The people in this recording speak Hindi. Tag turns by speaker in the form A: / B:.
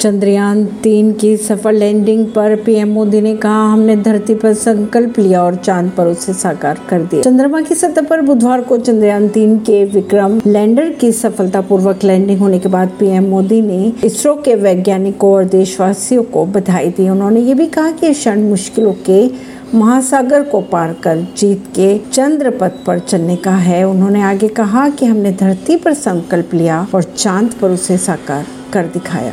A: चंद्रयान तीन की सफल लैंडिंग पर पीएम मोदी ने कहा, हमने धरती पर संकल्प लिया और चाँद पर उसे साकार कर दिया। चंद्रमा की सतह पर बुधवार को चंद्रयान तीन के विक्रम लैंडर की सफलतापूर्वक लैंडिंग होने के बाद पीएम मोदी ने इसरो के वैज्ञानिकों और देशवासियों को बधाई दी। उन्होंने ये भी कहा कि क्षण मुश्किलों के महासागर को पार कर जीत के चंद्र पथ पर चलने का है। उन्होंने आगे कहा कि हमने धरती पर संकल्प लिया और चाँद पर उसे साकार कर दिखाया।